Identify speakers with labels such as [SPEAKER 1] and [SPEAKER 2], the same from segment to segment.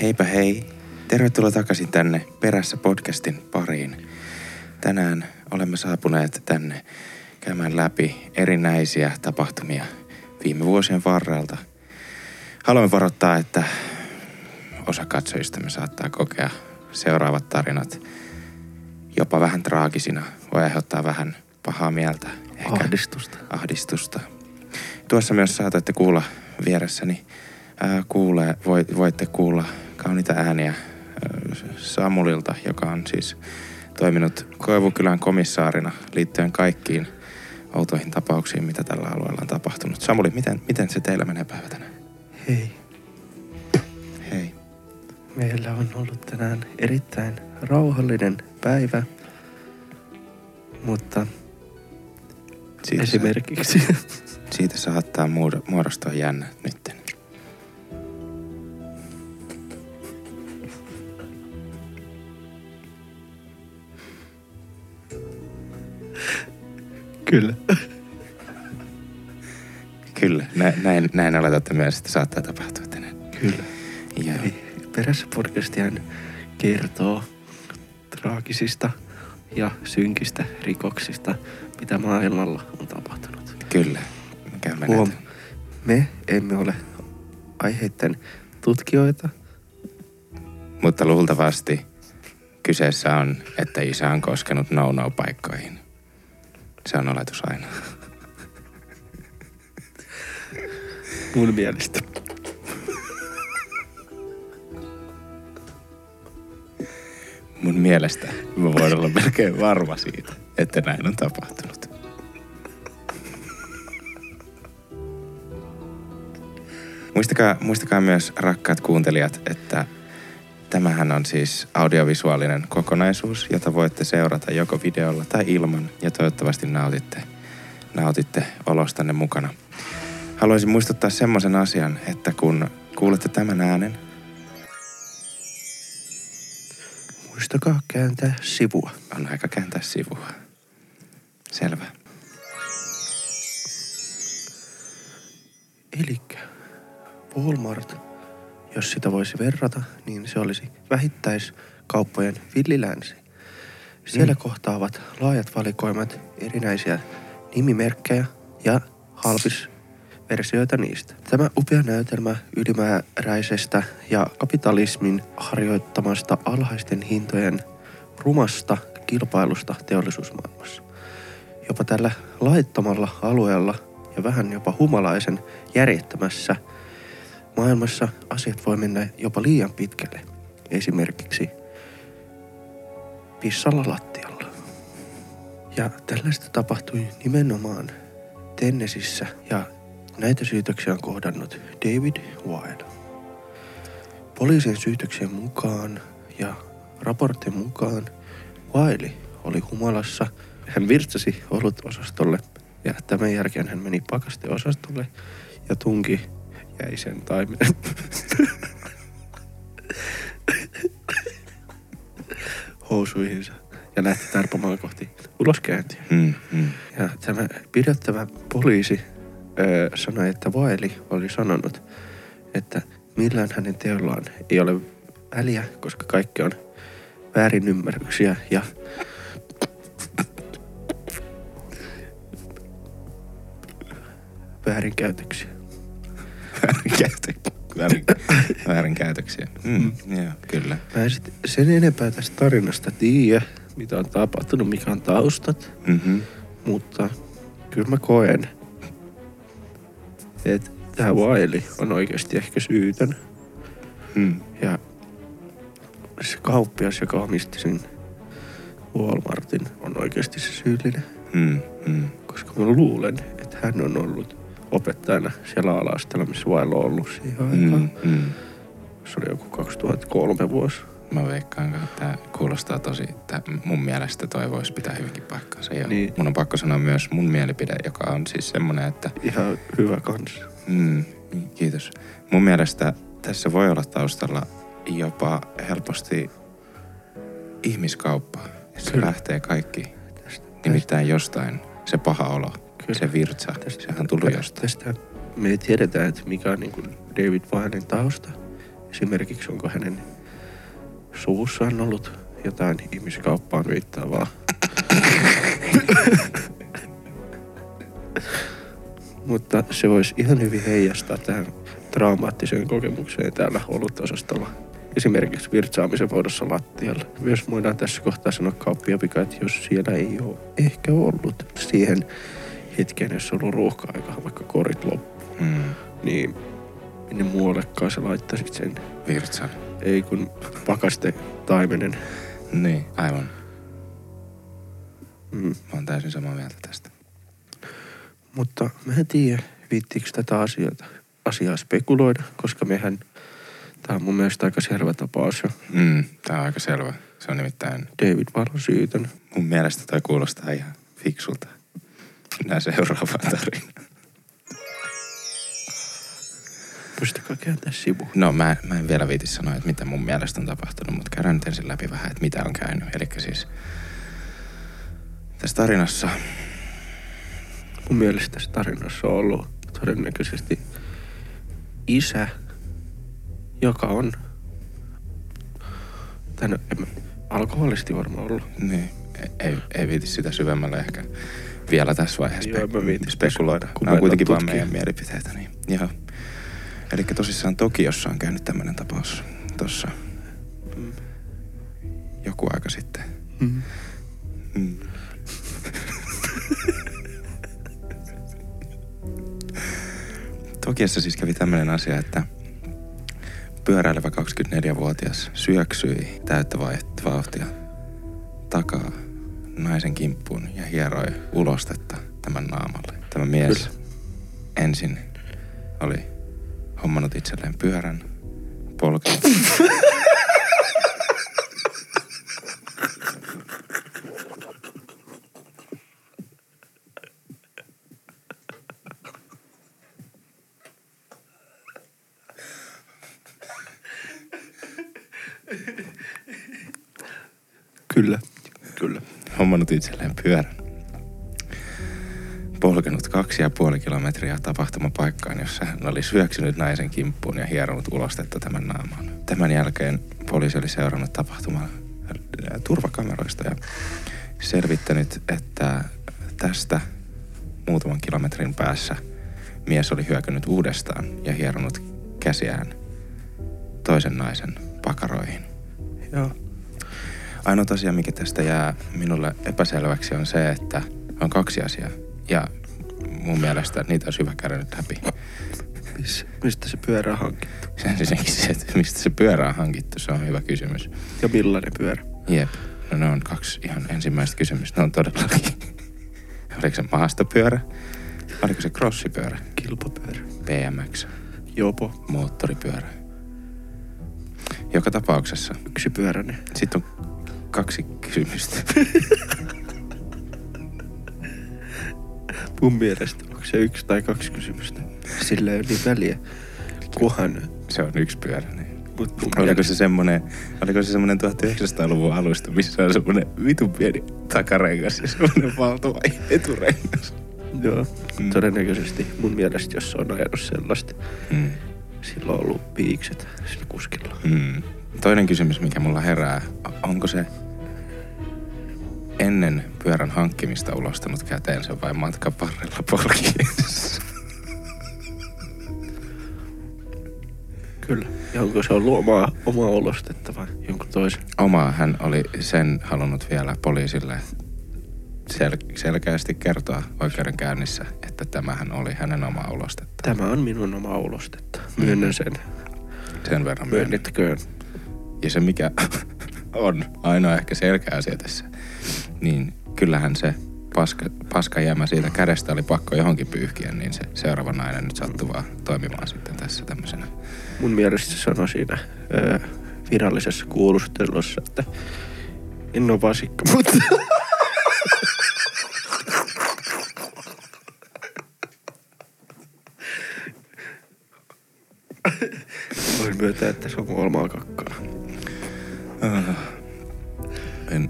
[SPEAKER 1] Heipä hei. Tervetuloa takaisin tänne Perässä podcastin pariin. Tänään olemme saapuneet tänne käymään läpi erinäisiä tapahtumia viime vuosien varrelta. Haluamme varoittaa, että osa katsojistamme saattaa kokea seuraavat tarinat jopa vähän traagisina. Voi aiheuttaa vähän pahaa mieltä. Ehkä
[SPEAKER 2] Ahdistusta.
[SPEAKER 1] ahdistusta. Tuossa myös saatatte kuulla vieressäni, ää, kuulee, voit, voitte kuulla kauniita ääniä ää, Samulilta, joka on siis toiminut Koivukylän komissaarina liittyen kaikkiin outoihin tapauksiin, mitä tällä alueella on tapahtunut. Samuli, miten, miten se teillä menee päivä tänään?
[SPEAKER 2] Hei,
[SPEAKER 1] Hei.
[SPEAKER 2] meillä on ollut tänään erittäin rauhallinen päivä, mutta
[SPEAKER 1] Siitä,
[SPEAKER 2] esimerkiksi
[SPEAKER 1] siitä saattaa muodo- muodostua jännä nytten.
[SPEAKER 2] Kyllä.
[SPEAKER 1] Kyllä, nä, näin, näin oletatte myös, että saattaa tapahtua tänään.
[SPEAKER 2] Kyllä.
[SPEAKER 1] Ja
[SPEAKER 2] perässä podcastihan kertoo traagisista ja synkistä rikoksista, mitä maailmalla on tapahtunut.
[SPEAKER 1] kyllä, me käymme
[SPEAKER 2] Huom,
[SPEAKER 1] näitä.
[SPEAKER 2] me emme ole aiheiden tutkijoita,
[SPEAKER 1] Mutta luultavasti kyseessä on, että isä on koskenut no-no-paikkoihin. Se on oletus aina.
[SPEAKER 2] mun mielestä.
[SPEAKER 1] Mun mielestä mä voin olla melkein varma siitä, että näin on tapahtunut. Muistakaa, muistakaa myös, rakkaat kuuntelijat, että tämähän on siis audiovisuaalinen kokonaisuus, jota voitte seurata joko videolla tai ilman, ja toivottavasti nautitte, nautitte olostanne mukana. Haluaisin muistuttaa semmoisen asian, että kun kuulette tämän äänen,
[SPEAKER 2] Muistakaa kääntää sivua.
[SPEAKER 1] on aika kääntää sivua. Selvä.
[SPEAKER 2] Elikkä Walmart, jos sitä voisi verrata, niin se olisi vähittäiskauppojen villilänsi. Siellä
[SPEAKER 1] Mm.
[SPEAKER 2] kohtaavat laajat valikoimat erinäisiä nimimerkkejä ja halpisversioita niistä. Tämä upea näytelmä ylimääräisestä ja kapitalismin harjoittamasta alhaisten hintojen rumasta kilpailusta teollisuusmaailmassa. Jopa tällä laittomalla alueella ja vähän jopa humalaisen järjettömässä maailmassa asiat voi mennä jopa liian pitkälle. Esimerkiksi pissalla lattialla. Ja tällaista tapahtui nimenomaan Tennesissä ja näitä syytöksiä on kohdannut David Wilde. Poliisin syytöksien mukaan ja raporttien mukaan Wiley oli humalassa. Hän virtsasi olut-osastolle ja tämän jälkeen hän meni pakasteosastolle ja tunki jäisen taimenen housuihinsa ja lähti tarpomaan kohti uloskäyntiä.
[SPEAKER 1] Mm, mm.
[SPEAKER 2] Ja tämä pidättävä poliisi öö, sanoi, että Vaeli oli sanonut, että millään hänen teollaan ei ole väliä, koska kaikki on väärinymmärryksiä ja väärinkäytöksiä.
[SPEAKER 1] Väärinkäytö- Väärin, väärinkäytöksiä. Mm, joo, kyllä.
[SPEAKER 2] Mä en sit sen enempää tästä tarinasta tiedä, mitä on tapahtunut, mikä on taustat,
[SPEAKER 1] Mm-hmm.
[SPEAKER 2] mutta kyllä mä koen, että tämä Wiley on oikeasti ehkä syytön.
[SPEAKER 1] Mm.
[SPEAKER 2] Ja se kauppias, joka omisti sen Walmartin, on oikeasti se syyllinen.
[SPEAKER 1] Mm, mm.
[SPEAKER 2] Koska mä luulen, että hän on ollut opettajana siellä ala missä Wiley on ollut siihen aikaan.
[SPEAKER 1] Mm, mm.
[SPEAKER 2] Se oli joku 2003 vuosi.
[SPEAKER 1] Mä veikkaan, että tämä kuulostaa tosi, että mun mielestä toi voisi pitää hyvinkin paikkaansa. Ja
[SPEAKER 2] Niin.
[SPEAKER 1] mun on pakko sanoa myös mun mielipide, joka on siis semmoinen, että
[SPEAKER 2] Ihan hyvä kans.
[SPEAKER 1] mm, kiitos. Mun mielestä tässä voi olla taustalla jopa helposti ihmiskauppa. Se
[SPEAKER 2] Kyllä.
[SPEAKER 1] lähtee kaikki nimittäin jostain. Se paha olo. Se virtsa,
[SPEAKER 2] Tästä-
[SPEAKER 1] sehän tullut jostain.
[SPEAKER 2] Tästä me tiedetään, että mikä on niin kuin David Wilen tausta. Esimerkiksi onko hänen suussaan ollut jotain ihmiskauppaan viittaavaa. Mutta se voisi ihan hyvin heijastaa tähän traumaattiseen kokemukseen täällä olutosastolla. Esimerkiksi virtsaamisen muodossa lattialla. Myös voidaan tässä kohtaa sanoa kauppia pika, että jos siellä ei ole ehkä ollut siihen hetkeen, jos on ollut ruuhka-aika, vaikka korit loppu,
[SPEAKER 1] Mm.
[SPEAKER 2] niin minne muuallekaan sä laittaisit sen.
[SPEAKER 1] Virtsan.
[SPEAKER 2] Ei kun pakaste taimenen.
[SPEAKER 1] Niin, aivan.
[SPEAKER 2] Mm.
[SPEAKER 1] Mä oon täysin samaa mieltä tästä.
[SPEAKER 2] Mutta mä en tiedä, viittiinkö tätä asiaa, asiaa spekuloida, koska mehän, tää on mun mielestä aika selvä tapaus jo.
[SPEAKER 1] Mm, tää on aika selvä. Se on nimittäin,
[SPEAKER 2] David Valon syytön.
[SPEAKER 1] mun mielestä toi kuulostaa ihan fiksulta. Nää seuraavaan tarinaan.
[SPEAKER 2] Pystytkö kääntää sivu?
[SPEAKER 1] No mä, mä en vielä viiti sanoa, että mitä mun mielestä on tapahtunut, mutta käydään nyt ensin läpi vähän, että mitä on käynyt. Eli siis tässä tarinassa,
[SPEAKER 2] Mun mielestä tässä tarinassa on ollut todennäköisesti isä, joka on tänne, alkoholisti varmaan ollut.
[SPEAKER 1] niin, ei, ei viiti sitä syvemmälle ehkä vielä tässä vaiheessa
[SPEAKER 2] Joo, viitin
[SPEAKER 1] spekuloida.
[SPEAKER 2] kun
[SPEAKER 1] Nämä on kuitenkin
[SPEAKER 2] tutkija.
[SPEAKER 1] meidän mielipiteitä. Niin, joo. Eli tosissaan Tokiossa on käynyt tämmöinen tapaus tuossa
[SPEAKER 2] Mm.
[SPEAKER 1] joku aika sitten.
[SPEAKER 2] Mm.
[SPEAKER 1] Mm. Tokiossa siis kävi tämmöinen asia, että pyöräilevä 24-vuotias syöksyi täyttä vauhtia takaa naisen kimppuun ja hieroi ulostetta tämän naamalle. Tämä mies
[SPEAKER 2] Kyllä.
[SPEAKER 1] ensin oli hommannut itselleen pyörän, polkenut
[SPEAKER 2] Kyllä, kyllä.
[SPEAKER 1] Hommannut itselleen pyörän. Polkenut kaksi ja puoli kilometriä tapahtumapaikkaan, jossa hän oli syöksynyt naisen kimppuun ja hieronut ulostetta tämän naamaan. Tämän jälkeen poliisi oli seurannut tapahtumaa äh, turvakameroista ja selvittänyt, että tästä muutaman kilometrin päässä mies oli hyökännyt uudestaan ja hieronut käsiään toisen naisen pakaroihin.
[SPEAKER 2] Joo.
[SPEAKER 1] Ainoa asia, mikä tästä jää minulle epäselväksi, on se, että on kaksi asiaa. Ja mun mielestä niitä olisi hyvä käydä nyt läpi.
[SPEAKER 2] Miss, mistä se pyörä on hankittu?
[SPEAKER 1] Ensinnäkin se, että mistä se pyörä on hankittu, se on hyvä kysymys.
[SPEAKER 2] Ja millainen pyörä?
[SPEAKER 1] Jep. No ne on kaksi ihan ensimmäistä kysymystä. Ne on todellakin. Oliko se maastopyörä? Oliko se crossipyörä?
[SPEAKER 2] Kilpapyörä.
[SPEAKER 1] BMX?
[SPEAKER 2] Jopo.
[SPEAKER 1] Moottoripyörä? Joka tapauksessa.
[SPEAKER 2] Yksipyöräinen.
[SPEAKER 1] Sitten on kaksi kysymystä.
[SPEAKER 2] Mun mielestä onko se yksi tai kaksi kysymystä? Sillä ei ole niin väliä. Kuhan.
[SPEAKER 1] Se on yksi pyörä. Niin.
[SPEAKER 2] Mut
[SPEAKER 1] Oliko se semmonen, oliko se semmonen 1900-luvun alusta, missä on semmonen vitun pieni takarengas ja semmonen valtava eturengas?
[SPEAKER 2] Joo.
[SPEAKER 1] Mm.
[SPEAKER 2] Todennäköisesti mun mielestä, jos se on ajanut sellaista,
[SPEAKER 1] Mm.
[SPEAKER 2] sillä on ollut piikset sillä kuskilla.
[SPEAKER 1] Mm. Toinen kysymys, mikä mulla herää, onko se ennen pyörän hankkimista ulostanut käteensä vai matkan varrella polkiessa?
[SPEAKER 2] Kyllä. Ja onko se ollut omaa, omaa olostetta vai jonkun toisen?
[SPEAKER 1] Omaa hän oli sen halunnut vielä poliisille sel- selkeästi kertoa oikeudenkäynnissä, että tämähän oli hänen omaa ulostetta.
[SPEAKER 2] Tämä on minun omaa olostetta. Myönnän sen.
[SPEAKER 1] Sen verran myönnän.
[SPEAKER 2] Myönnettäköön.
[SPEAKER 1] Ja se mikä on ainoa ehkä selkeä asia tässä, niin kyllähän se paska, paska jäämä siitä kädestä oli pakko johonkin pyyhkiä, niin se seuraava nainen nyt sattui vaan toimimaan sitten tässä tämmöisenä.
[SPEAKER 2] Mun mielestä se sanoi siinä öö, virallisessa kuulustelussa, että en ole vasikka, mutta... Voin myöntää, että se on kolmaa kakkaa.
[SPEAKER 1] En,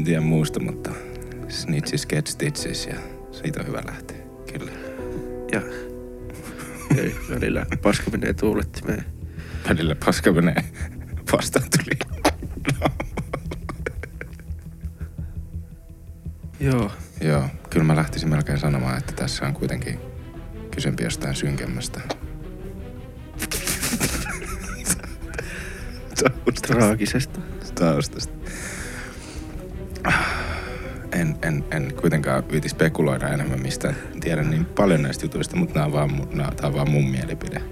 [SPEAKER 1] en tiedä muusta, mutta snitches get stitches ja siitä on hyvä lähteä. Kyllä.
[SPEAKER 2] Ja ei, välillä paska menee tuulettimeen.
[SPEAKER 1] välillä paska menee vastaan tuli.
[SPEAKER 2] Joo.
[SPEAKER 1] Joo, kyllä mä lähtisin melkein sanomaan, että tässä on kuitenkin kysempi jostain synkemmästä.
[SPEAKER 2] Traagisesta.
[SPEAKER 1] taustasta. En, en, en kuitenkaan viiti spekuloida enemmän mistä tiedän niin paljon näistä jutuista, mutta nämä on vaan, nämä, tämä on vaan mun mielipide.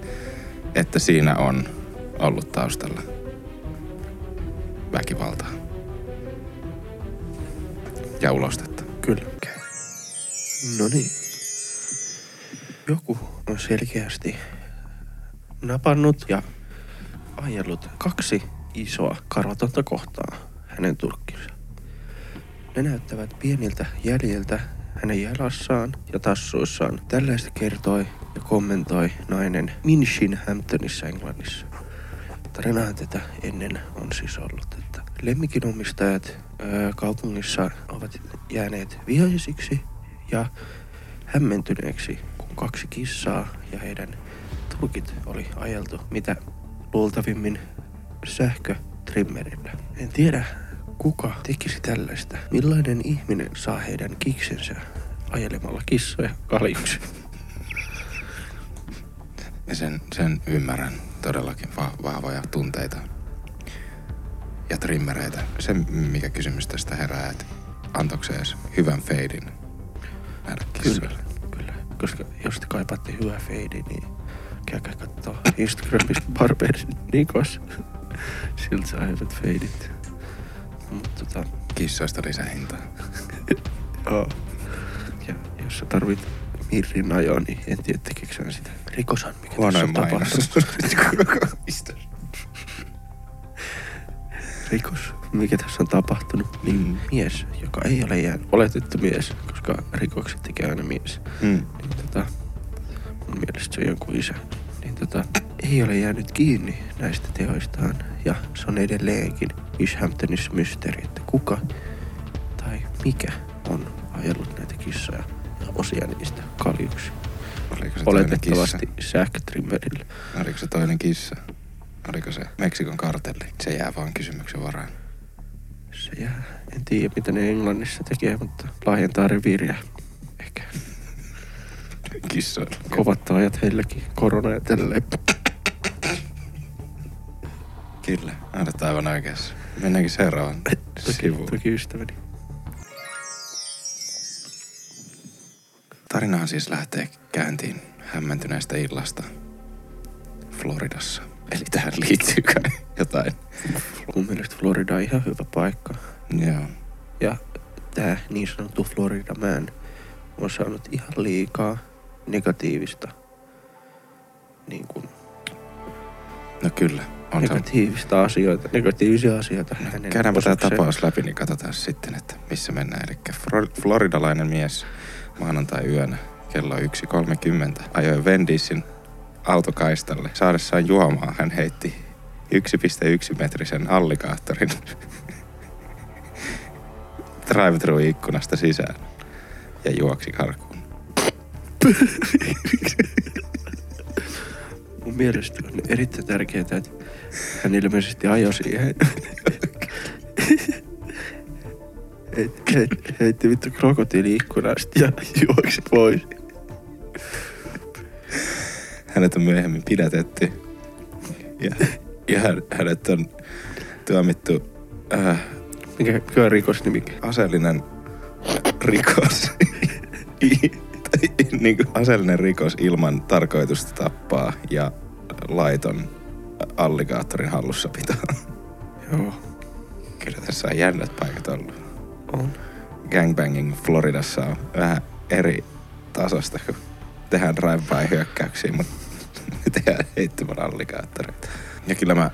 [SPEAKER 1] Että siinä on ollut taustalla väkivaltaa. Ja ulostetta.
[SPEAKER 2] Kyllä. No niin. Joku on selkeästi napannut ja ajellut kaksi isoa karvatonta kohtaa hänen turkkinsa. Ne näyttävät pieniltä jäljiltä hänen jalassaan ja tassuissaan. Tällaista kertoi ja kommentoi nainen Minshin Hamptonissa Englannissa. Tarinahan tätä ennen on siis ollut, että lemmikinomistajat öö, kaupungissa ovat jääneet vihaisiksi ja hämmentyneeksi, kun kaksi kissaa ja heidän turkit oli ajeltu mitä luultavimmin sähkötrimmerillä. En tiedä, kuka tekisi tällaista. Millainen ihminen saa heidän kiksensä ajelemalla kissoja kaljuksi?
[SPEAKER 1] Sen, sen ymmärrän todellakin va- vahvoja tunteita ja trimmereitä. Se, mikä kysymys tästä herää, että antoiko se edes hyvän feidin näille kissoille?
[SPEAKER 2] Kyllä, kyllä. Koska jos te kaipaatte hyvää feidi, niin käykää kattoo Instagramista Barber Nikos. Siltä saa hyvät feidit. Mutta tota,
[SPEAKER 1] Kissoista lisähintaa.
[SPEAKER 2] joo. Ja jos sä tarvit Mirrin ajoa, niin en tiedä tekeekö sitä. Rikoshan, mikä tässä
[SPEAKER 1] Huonoin
[SPEAKER 2] on tapahtunut.
[SPEAKER 1] Mistä?
[SPEAKER 2] Rikos, mikä tässä on tapahtunut, niin
[SPEAKER 1] Mm.
[SPEAKER 2] mies, joka ei ole jäänyt oletettu mies, koska rikokset tekee aina mies.
[SPEAKER 1] Mm.
[SPEAKER 2] niin tota, mun mielestä se on jonkun isä, niin tota, ei ole jäänyt kiinni näistä teoistaan. Ja se on edelleenkin Ishamptonissa mysteeri, että kuka tai mikä on ajellut näitä kissoja ja osia niistä kaljuksi.
[SPEAKER 1] Oliko se
[SPEAKER 2] Oletettavasti
[SPEAKER 1] kissa?
[SPEAKER 2] sähkötrimmerillä.
[SPEAKER 1] Oliko se toinen kissa? Oliko se Meksikon kartelli? Se jää vaan kysymyksen varaan.
[SPEAKER 2] Se jää. En tiedä, mitä ne Englannissa tekee, mutta laajentaa reviiriä. Ehkä
[SPEAKER 1] Kissoilla.
[SPEAKER 2] kovat ajat heilläkin, korona ja tälleen.
[SPEAKER 1] Kyllä, olet aivan oikeassa. Mennäänkin seuraavaan
[SPEAKER 2] Toki,
[SPEAKER 1] sivuun.
[SPEAKER 2] toki ystäväni.
[SPEAKER 1] Tarinahan siis lähtee käyntiin hämmentyneestä illasta Floridassa. Eli tähän liittyy kai jotain.
[SPEAKER 2] Mun mielestä Florida on ihan hyvä paikka.
[SPEAKER 1] Joo.
[SPEAKER 2] Ja tää niin sanottu Florida Man on saanut ihan liikaa negatiivista, niin kuin,
[SPEAKER 1] No kyllä, on se.
[SPEAKER 2] negatiivista asioita, negatiivisia asioita hänen
[SPEAKER 1] Käydäänpä tämä tapaus läpi, niin katsotaan sitten, että missä mennään. Eli Flor- floridalainen mies maanantai yönä kello 1.30 ajoi Vendisin autokaistalle. Saadessaan juomaa hän heitti 1,1 metrisen allikaattorin drive-thru-ikkunasta sisään ja juoksi karkuun.
[SPEAKER 2] Mielestä on erittäin tärkeää, että hän ilmeisesti ajoi siihen. Heit- heit- heitti vittu krokotiili ikkunasta ja juoksi pois.
[SPEAKER 1] Hänet on myöhemmin pidätetty ja, ja hän- hänet on tuomittu äh,
[SPEAKER 2] Mikä mikä on rikosnimi?
[SPEAKER 1] aseellinen rikos. Niin kuin aseellinen rikos ilman tarkoitusta tappaa ja laiton alligaattorin hallussapito.
[SPEAKER 2] Joo,
[SPEAKER 1] Kyllä tässä on jännät paikat ollut.
[SPEAKER 2] on.
[SPEAKER 1] Gangbanging Floridassa on vähän eri tasosta, kun tehdään drive-by-hyökkäyksiä, mutta me tehdään heittämällä alligaattoreita. Ja kyllä mä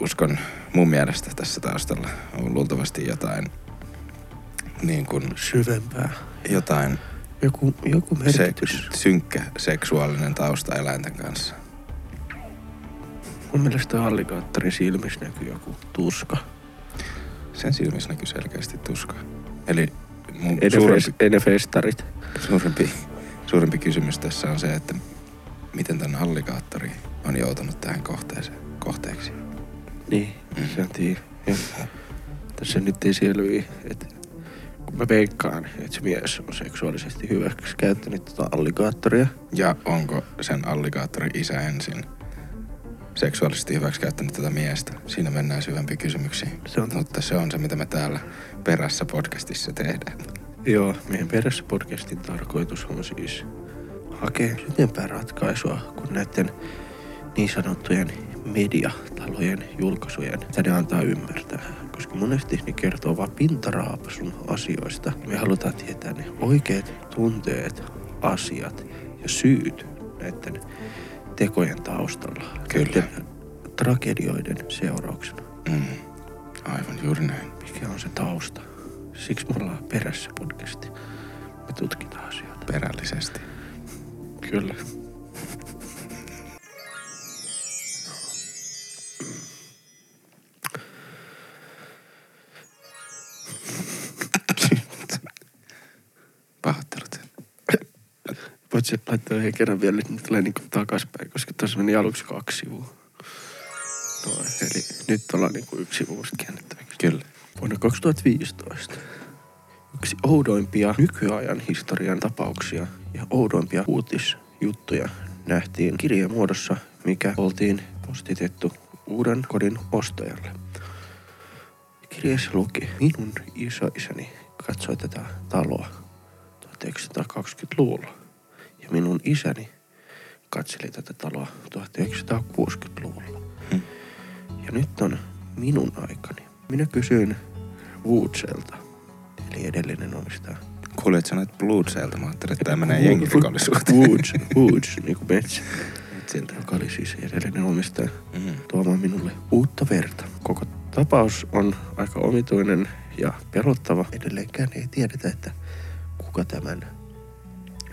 [SPEAKER 1] uskon mun mielestä tässä taustalla on luultavasti jotain niin kuin
[SPEAKER 2] Syvempää.
[SPEAKER 1] jotain
[SPEAKER 2] Joku, joku
[SPEAKER 1] se,
[SPEAKER 2] merkitys.
[SPEAKER 1] synkkä seksuaalinen tausta eläinten kanssa.
[SPEAKER 2] Mun mielestä alligaattorin silmissä näkyy joku tuska.
[SPEAKER 1] Sen silmissä näkyy selkeästi tuska. Eli mun suurempi,
[SPEAKER 2] NFL-starit.
[SPEAKER 1] suurempi, suurempi kysymys tässä on se, että miten tämän alligaattori on joutunut tähän kohteeseen. kohteeksi.
[SPEAKER 2] Niin,
[SPEAKER 1] Mm.
[SPEAKER 2] se on tässä nyt ei selviä, että kun mä veikkaan, että se mies on seksuaalisesti hyväksi käyttänyt tota alligaattoria.
[SPEAKER 1] Ja onko sen alligaattorin isä ensin seksuaalisesti hyväksikäyttänyt tätä miestä? Siinä mennään syvempiin kysymyksiin.
[SPEAKER 2] Se on-
[SPEAKER 1] Mutta se on se, mitä me täällä perässä podcastissa tehdään.
[SPEAKER 2] Joo, meidän perässä podcastin tarkoitus on siis hakea syvempää ratkaisua kuin näiden niin sanottujen mediatalojen julkaisujen, mitä ne antaa ymmärtää. Koska monesti ne kertoo vain pintaraapasun asioista. Me halutaan tietää ne oikeat tunteet, asiat ja syyt näiden tekojen taustalla.
[SPEAKER 1] Kyllä.
[SPEAKER 2] Tragedioiden seurauksena.
[SPEAKER 1] Mm. Aivan juuri näin.
[SPEAKER 2] Mikä on se tausta? Siksi me ollaan perässä podcasti. Me tutkitaan asioita.
[SPEAKER 1] Perällisesti.
[SPEAKER 2] Kyllä. Voitko laittaa yhden kerran vielä, nyt tulee niinku takaspäin, koska tuossa meni aluksi kaksi sivua. No, eli nyt ollaan niinku yksi sivu vasta käännettäväksi.
[SPEAKER 1] Kyllä.
[SPEAKER 2] Vuonna 2015 yksi oudoimpia nykyajan historian tapauksia ja oudoimpia uutisjuttuja nähtiin kirjeen muodossa, mikä oltiin postitettu uuden kodin ostajalle. Kirjeessä luki, minun isoisäni katsoi tätä taloa 1920-luvulla ja minun isäni katseli tätä taloa 1960-luvulla.
[SPEAKER 1] Hmm.
[SPEAKER 2] Ja nyt on minun aikani. Minä kysyin Woodselta, eli edellinen omistaja.
[SPEAKER 1] Kuulit sanoit Bloodselta. Mä ajattelin, että tämä menee jengirikollisuuteen.
[SPEAKER 2] Woods, Woods, niin kuin metsä,
[SPEAKER 1] Siltä.
[SPEAKER 2] joka oli siis edellinen omistaja,
[SPEAKER 1] Mm.
[SPEAKER 2] tuomaan minulle uutta verta. Koko tapaus on aika omituinen ja pelottava. Edelleenkään ei tiedetä, että kuka tämän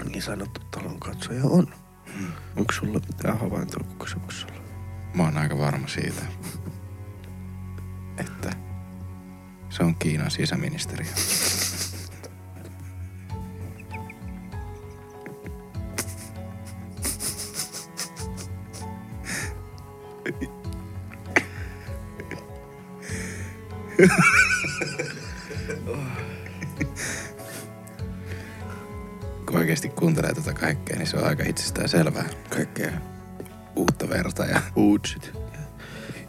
[SPEAKER 2] niin sanottu talon katsoja on.
[SPEAKER 1] Mm.
[SPEAKER 2] Onko sulla mitään havaintoa, kuka se voisi olla?
[SPEAKER 1] Mä oon aika varma siitä, että se on Kiinan sisäministeriö. Kun oikeasti kuuntelee tätä kaikkea, niin se on aika itsestään selvää. Kaikkea uutta verta ja
[SPEAKER 2] Woodsit. Ja,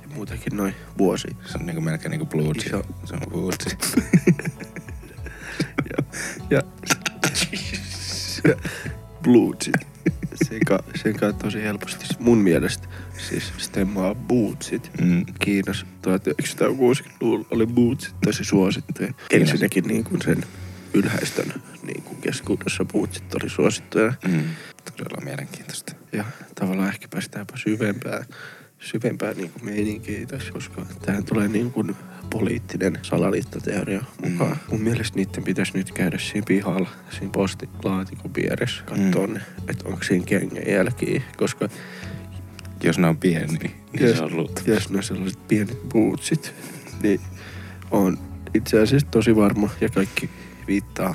[SPEAKER 2] ja muutenkin noin vuosi.
[SPEAKER 1] se on niinku melkein niinku Bloodsi.
[SPEAKER 2] Iso.
[SPEAKER 1] Se on Bloodsi.
[SPEAKER 2] Ja, ja, ja Bloodsit. Sen, ka, sen ka tosi helposti mun mielestä siis stemmaa bootsit.
[SPEAKER 1] Mm.
[SPEAKER 2] Kiinassa 1960-luvulla oli bootsit tosi suosittuja. Ensinnäkin niin kuin sen ylhäistön niin kuin keskuudessa bootsit oli suosittuja.
[SPEAKER 1] Mm. Todella mielenkiintoista.
[SPEAKER 2] Ja tavallaan ehkä päästäänpä syvempään, syvempään niin meininkiin tässä, koska tähän tulee niin kuin poliittinen salaliittoteoria mukaan.
[SPEAKER 1] Mm.
[SPEAKER 2] Mun mielestä niiden pitäisi nyt käydä siinä pihalla, siinä postilaatikon vieressä, katsoa
[SPEAKER 1] Mm.
[SPEAKER 2] että onko siinä kengän jälkiä, koska
[SPEAKER 1] Jos ne on pieni, niin
[SPEAKER 2] Jos-
[SPEAKER 1] se on luultu.
[SPEAKER 2] jos ne on sellaiset pienet bootsit, niin on itse asiassa tosi varma ja kaikki viittaa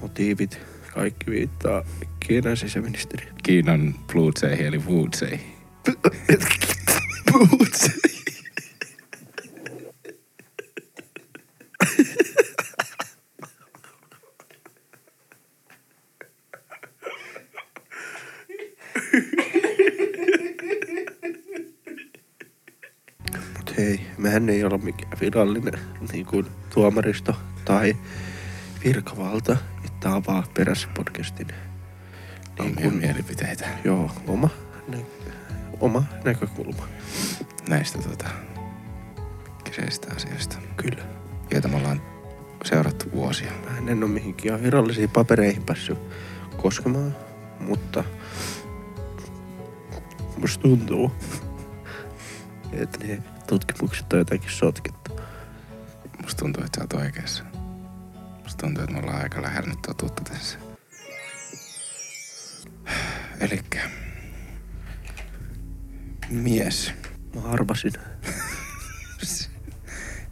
[SPEAKER 2] motiivit, kaikki viittaa Kiinan sisäministeriön.
[SPEAKER 1] Kiinan Bluutseihin eli Woodseihin.
[SPEAKER 2] Boots. Mut hei, mehän ei olla mikään virallinen niin kuin tuomaristo tai virkavalta, että on vaan perässä podcastin. Niin
[SPEAKER 1] Omia
[SPEAKER 2] kuin,
[SPEAKER 1] mielipiteitä
[SPEAKER 2] joo, oma, nä- oma näkökulma.
[SPEAKER 1] näistä tota, kyseistä asioista,
[SPEAKER 2] Kyllä.
[SPEAKER 1] joita me ollaan seurattu vuosia.
[SPEAKER 2] Mä en ole mihinkään virallisiin papereihin päässyt koskemaan, mutta musta tuntuu, että ne tutkimukset on jotenkin sotkettu.
[SPEAKER 1] Musta tuntuu, että sä oot oikeassa. Musta tuntuu, että me ollaan aika lähellä nyt totuutta tässä. Elikkä mies.
[SPEAKER 2] Mä arvasin.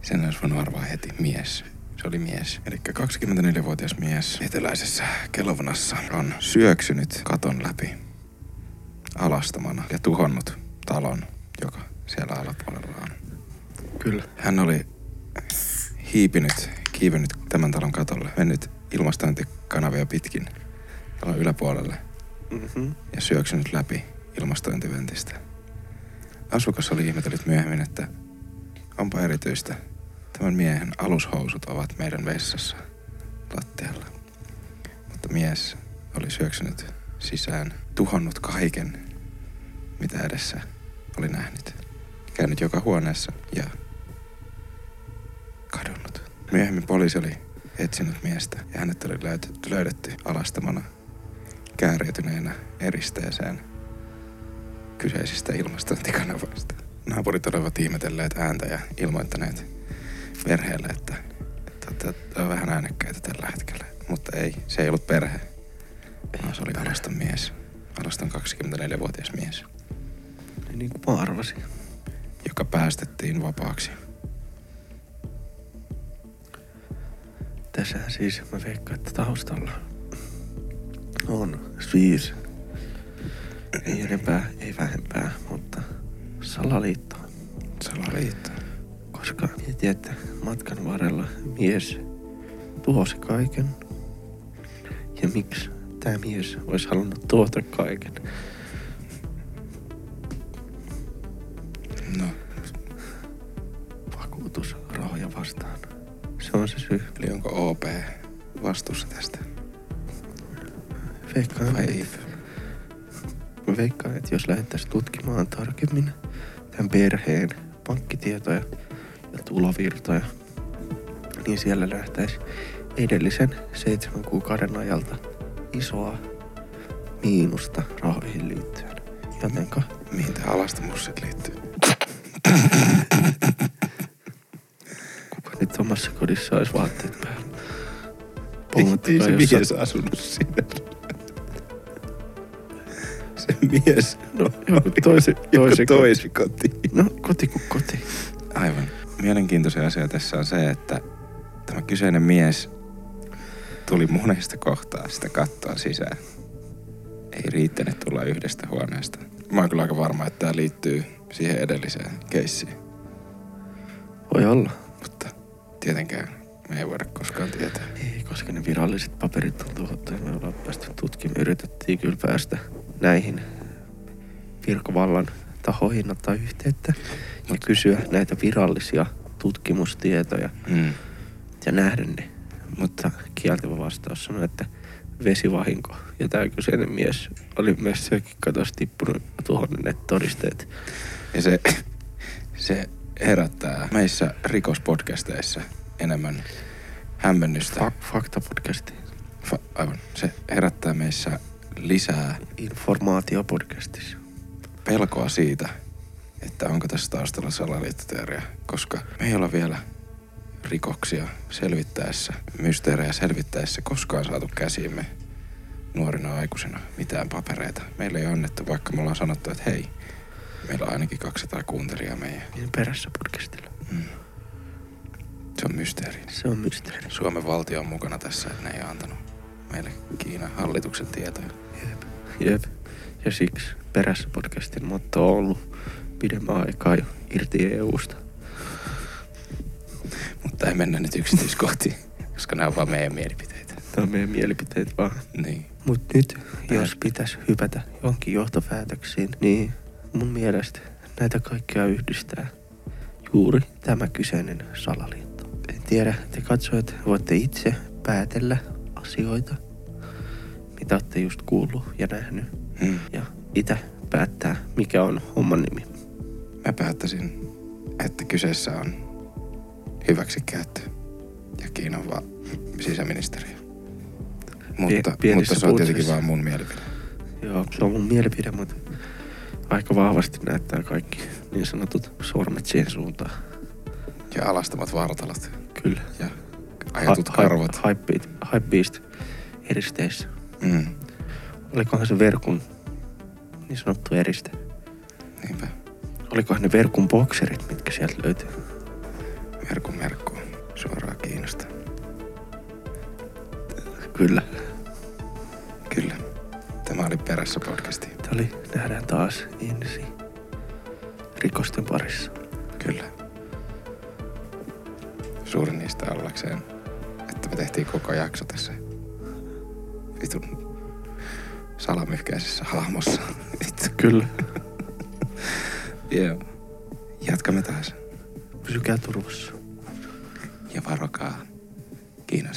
[SPEAKER 1] Sen olisi voinut arvaa heti. Mies. Se oli mies. Eli 24-vuotias mies eteläisessä Kelovnassa on syöksynyt katon läpi alastomana ja tuhonnut talon, joka siellä alapuolella on.
[SPEAKER 2] Kyllä.
[SPEAKER 1] Hän oli hiipinyt, kiivennyt tämän talon katolle, mennyt ilmastointikanavia pitkin talon yläpuolelle
[SPEAKER 2] Mm-hmm.
[SPEAKER 1] ja syöksynyt läpi ilmastointiventistä. Asukas oli ihmetellyt myöhemmin, että onpa erityistä. Tämän miehen alushousut ovat meidän vessassa lattialla. Mutta mies oli syöksynyt sisään, tuhonnut kaiken, mitä edessä oli nähnyt. Käynyt joka huoneessa ja kadonnut. Myöhemmin poliisi oli etsinyt miestä ja hänet oli löydetty, löydetty alastamana kääriytyneenä eristeeseen kyseisistä ilmastointikanavoista. Naapurit olivat ihmetelleet ääntä ja ilmoittaneet perheelle, että, että, että on vähän äänekkäitä tällä hetkellä. Mutta ei, se ei ollut perhe, vaan se oli alaston mies. Alaston 24-vuotias mies,
[SPEAKER 2] Niin kuin mä arvasin.
[SPEAKER 1] joka päästettiin vapaaksi.
[SPEAKER 2] Tässä siis mä veikkaan, että taustalla on siis ei enempää, ei vähempää, mutta salaliitto.
[SPEAKER 1] Salaliitto.
[SPEAKER 2] Koska mietin, että matkan varrella mies tuhosi kaiken. Ja miksi tämä mies olisi halunnut tuota kaiken?
[SPEAKER 1] No,
[SPEAKER 2] Vakuutusrahoja vastaan. Se on se syy.
[SPEAKER 1] eli onko OP vastuussa tästä?
[SPEAKER 2] Veikkaan,
[SPEAKER 1] Vai
[SPEAKER 2] että,
[SPEAKER 1] ei?
[SPEAKER 2] veikkaan, että jos lähdettäisiin tutkimaan tarkemmin tämän perheen pankkitietoja ja tulovirtoja, niin siellä nähtäisi edellisen seitsemän kuukauden ajalta isoa miinusta rahoihin liittyen. Jotenka
[SPEAKER 1] Mihin tämä alastomuus sit liittyy?
[SPEAKER 2] Omassa kodissa olisi vaatteet päällä?
[SPEAKER 1] Ei, se mies asunut siinä. Se mies
[SPEAKER 2] No, joku toisi, toisi,
[SPEAKER 1] toisi kotiin.
[SPEAKER 2] No, koti kuin koti.
[SPEAKER 1] Aivan. Mielenkiintoinen asia tässä on se, että tämä kyseinen mies tuli monesta kohtaa sitä kattoa sisään. Ei riittänyt tulla yhdestä huoneesta. Mä oon kyllä aika varma, että tämä liittyy siihen edelliseen keissiin.
[SPEAKER 2] Voi olla.
[SPEAKER 1] Mutta tietenkään me ei voida koskaan tietää.
[SPEAKER 2] Ei, koska ne viralliset paperit on tuhottu ja me ollaan päästy tutkimaan. Yritettiin kyllä päästä näihin virkavallan tahoihin ottaa yhteyttä ja
[SPEAKER 1] Mut-
[SPEAKER 2] kysyä näitä virallisia tutkimustietoja
[SPEAKER 1] Mm.
[SPEAKER 2] ja nähdä ne. Mutta kieltävä vastaus sanoi, että vesivahinko. Ja tämä kyseinen mies oli myös sekin katossa tippunut tuhonneet todisteet.
[SPEAKER 1] Ja se, se herättää meissä rikospodcasteissa enemmän hämmennystä.
[SPEAKER 2] Fa- Fakta-podcasti.
[SPEAKER 1] Fa- aivan. Se herättää meissä lisää
[SPEAKER 2] Informaatiopodcastissa.
[SPEAKER 1] pelkoa siitä, että onko tässä taustalla salaliittoteoria, koska me ei olla vielä rikoksia selvittäessä, mysteerejä selvittäessä koskaan saatu käsiimme nuorina aikuisina mitään papereita. Meille ei annettu, vaikka me ollaan sanottu, että hei, meillä on ainakin 200 kuuntelijaa meidän.
[SPEAKER 2] Niin perässä podcastilla.
[SPEAKER 1] Mm. Se on mysteeri.
[SPEAKER 2] Se on mysteeri.
[SPEAKER 1] Suomen valtio on mukana tässä, että ne ei antanut meille Kiinan hallituksen tietoja.
[SPEAKER 2] Jep. Jep. Ja siksi perässä podcastin motto on ollut pidemmän aikaa jo irti EUsta.
[SPEAKER 1] Mutta ei mennä nyt yksityiskohtiin, koska nämä on vaan meidän mielipiteitä.
[SPEAKER 2] Tämä on meidän mielipiteet vaan.
[SPEAKER 1] Niin.
[SPEAKER 2] Mut nyt, jos pitäisi hypätä jonkin johtopäätöksiin, niin mun mielestä näitä kaikkia yhdistää juuri tämä kyseinen salaliitto. En tiedä, te katsojat voitte itse päätellä asioita, mitä olette just kuullut ja nähnyt.
[SPEAKER 1] Mm.
[SPEAKER 2] Ja itse päättää, mikä on homman nimi.
[SPEAKER 1] Mä päättäisin, että kyseessä on hyväksikäyttö ja Kiinan sisäministeriö. Mutta, mutta se on tietenkin vaan mun mielipide.
[SPEAKER 2] Joo, se on mun mielipide, mutta aika vahvasti näyttää kaikki niin sanotut sormet siihen suuntaan.
[SPEAKER 1] Ja alastamat vartalot
[SPEAKER 2] Kyllä.
[SPEAKER 1] ja ajatut karvot.
[SPEAKER 2] Hypebeast, hypebeast eristeissä.
[SPEAKER 1] Mm.
[SPEAKER 2] Olikohan se verkun niin sanottu eriste?
[SPEAKER 1] Niinpä.
[SPEAKER 2] Olikohan ne verkun bokserit, mitkä sieltä löytyy?
[SPEAKER 1] Merkku merkku suoraan Kiinasta.
[SPEAKER 2] Kyllä.
[SPEAKER 1] Kyllä. Tämä oli perässä podcasti.
[SPEAKER 2] Tämä oli Nähdään taas ensi rikosten parissa.
[SPEAKER 1] Kyllä. Suurin niistä ollakseen, että me tehtiin koko jakso tässä vitun salamyhkäisessä hahmossa. Vittu.
[SPEAKER 2] Kyllä.
[SPEAKER 1] Joo. Jatkamme taas.
[SPEAKER 2] Pysykää turvassa.
[SPEAKER 1] Ja varokaa Kiinan